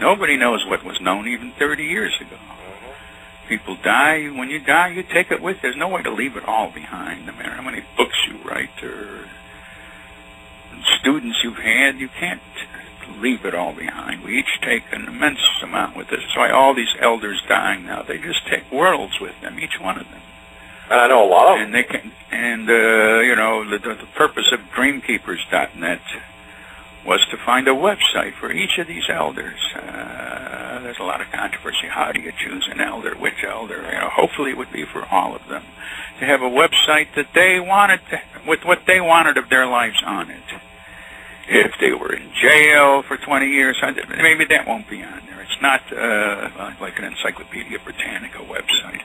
Nobody knows what was known even 30 years ago. People die. When you die, you take it with. There's no way to leave it all behind. No matter how many books you write or students you've had, you can't leave it all behind. We each take an immense amount with us. That's why all these elders dying now, they just take worlds with them, each one of them. And I know a lot of them. And they can, and uh, you know, the, the, the purpose of Dreamkeepers.net was to find a website for each of these elders. Uh, there's a lot of controversy. How do you choose an elder? Which elder? You know, hopefully it would be for all of them to have a website that they wanted to, with what they wanted of their lives on it. If they were in jail for 20 years, maybe that won't be on there. It's not uh, like an Encyclopedia Britannica website.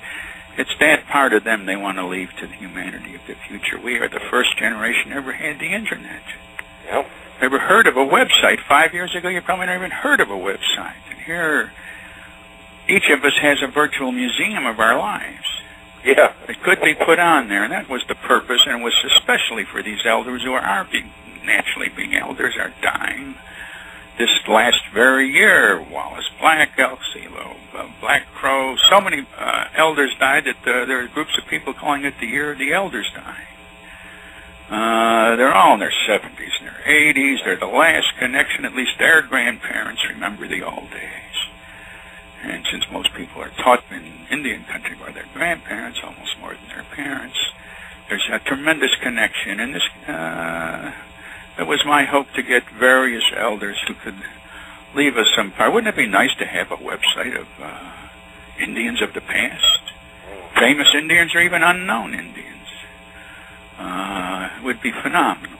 It's that part of them they want to leave to the humanity of the future. We are the first generation ever had the internet. Yep. Ever heard of a website? Five years ago, you probably never even heard of a website. And here, each of us has a virtual museum of our lives. Yeah. It could be put on there, and that was the purpose, and it was especially for these elders who are being, naturally being elders, are dying. This last very year, Wallace Black, Elsie Loeb, uh, Black Crow, so many uh, elders died that uh, there are groups of people calling it the year of the elders dying. Uh, they're all in their 70s and their 80s. They're the last connection, at least their grandparents remember the old days. And since most people are taught in Indian country by their grandparents, almost more than their parents, there's a tremendous connection. And this, uh, it was my hope to get various elders who could leave us some part. Wouldn't it be nice to have a website of uh, Indians of the past? Famous Indians or even unknown Indians. Uh, it would be phenomenal.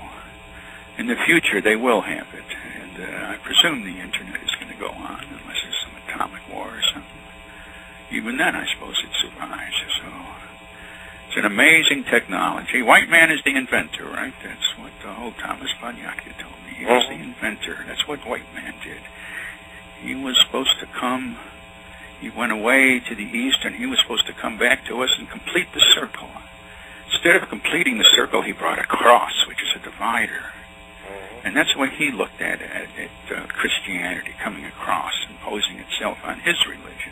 In the future, they will have it. And uh, I presume the internet is going to go on unless there's some atomic war or something. Even then, I suppose it survives. So it's an amazing technology. White man is the inventor, right? That's what the old Thomas Banyacya told me. He was the inventor. That's what white man did. He was supposed to come. He went away to the east, and he was supposed to come back to us and complete the circle. Instead of completing the circle, he brought a cross, which is a divider. And that's the way he looked at, at, at uh, Christianity coming across, imposing itself on his religion.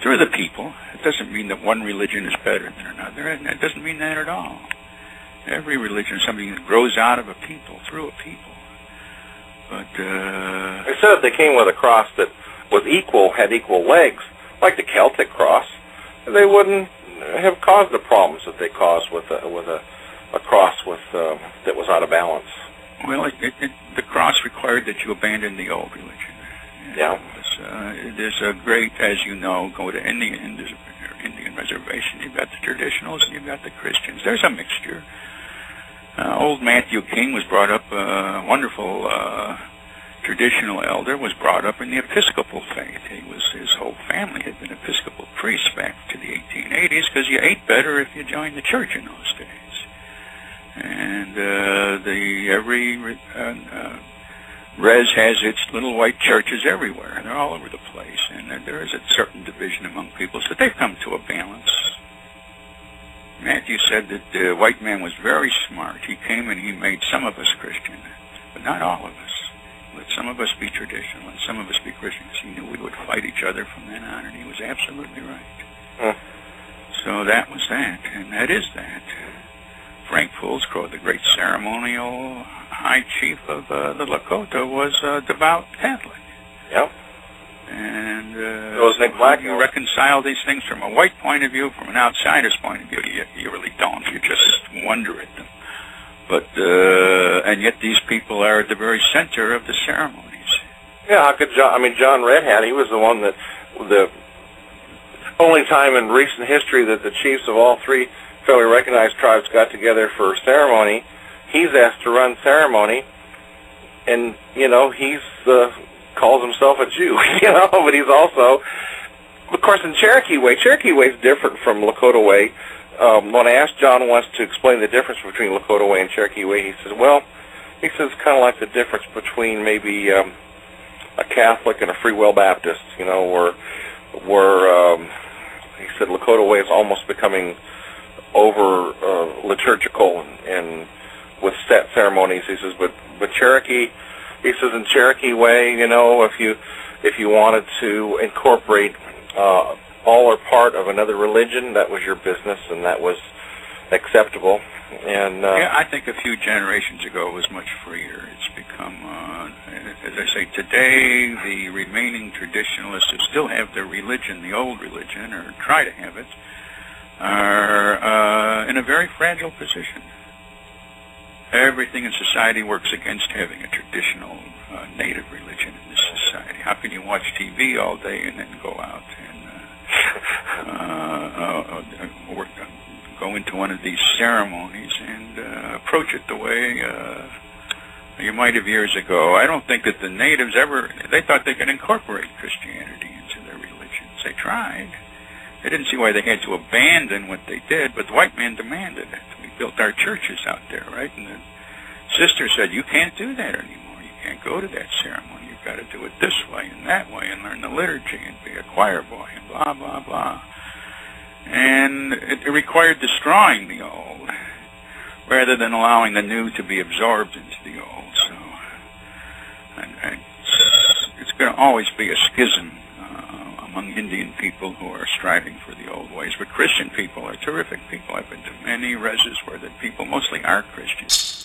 Through the people. It doesn't mean that one religion is better than another, it doesn't mean that at all. Every religion is something that grows out of a people, through a people. But, uh, said if they came with a cross that was equal, had equal legs, like the Celtic cross, they wouldn't have caused the problems that they caused with a, with a, a cross with uh, that was out of balance. Well, it, it, it, the cross required that you abandon the old religion. Yeah. It uh, there's a great, as you know, go to Indian, Indian reservation. You've got the traditionals and you've got the Christians. There's a mixture. Uh, old Matthew King was brought up, a wonderful uh, traditional elder, was brought up in the Episcopal faith. He was his whole family had been Episcopal priests back to the 1880s because you ate better if you joined the church in those days. And uh, the every uh, uh, res has its little white churches everywhere. They're all over the place, and there- there is a certain division among people. So they've come to a balance. Matthew said that the white man was very smart. He came and he made some of us Christian, but not all of us. Let some of us be traditional and some of us be Christian. 'cause He knew we would fight each other from then on, and he was absolutely right. So that was that, and that is that. Frank Fools Crow, the great ceremonial high chief of uh, the Lakota, was a devout Catholic. Yep. And uh, So was Nick Black. you reconcile these things from a white point of view, from an outsider's point of view? You, you really don't. You just wonder at them. But uh, and yet these people are at the very center of the ceremonies. Yeah, how could John? I mean, John Red Hat. He was the one that the only time in recent history that the chiefs of all three federally recognized tribes got together for ceremony. He's asked to run ceremony, and you know he's uh, calls himself a Jew. You know, but he's also, of course, in Cherokee Way. Cherokee Way is different from Lakota Way. Um, when I asked John once to explain the difference between Lakota Way and Cherokee Way, he says, "Well, he says it's kind of like the difference between maybe." Um, a Catholic and a Free Will Baptist, you know, where where um, he said Lakota Way is almost becoming over uh, liturgical and, and with set ceremonies. He says, but but Cherokee he says in Cherokee way, you know, if you if you wanted to incorporate uh, all or part of another religion, that was your business, and that was acceptable. And uh, Yeah, I think a few generations ago it was much freer. It's become, uh, as I say, today the remaining traditionalists who still have their religion, the old religion, or try to have it, are uh, in a very fragile position. Everything in society works against having a traditional uh, native religion in this society. How can you watch TV all day and then go out and uh, uh, uh, work, go into one of these ceremonies and uh, approach it the way uh, you might have years ago. I don't think that the natives ever, they thought they could incorporate Christianity into their religions. They tried. They didn't see why they had to abandon what they did, but the white man demanded it. Built our churches out there, right? And the sister said, you can't do that anymore. You can't go to that ceremony. You've got to do it this way and that way and learn the liturgy and be a choir boy and blah, blah, blah. And it, it required destroying the old rather than allowing the new to be absorbed into the old. So I, I, it's going to always be a schism among Indian people who are striving for the old ways. But Christian people are terrific people. I've been to many reses where the people mostly are Christians.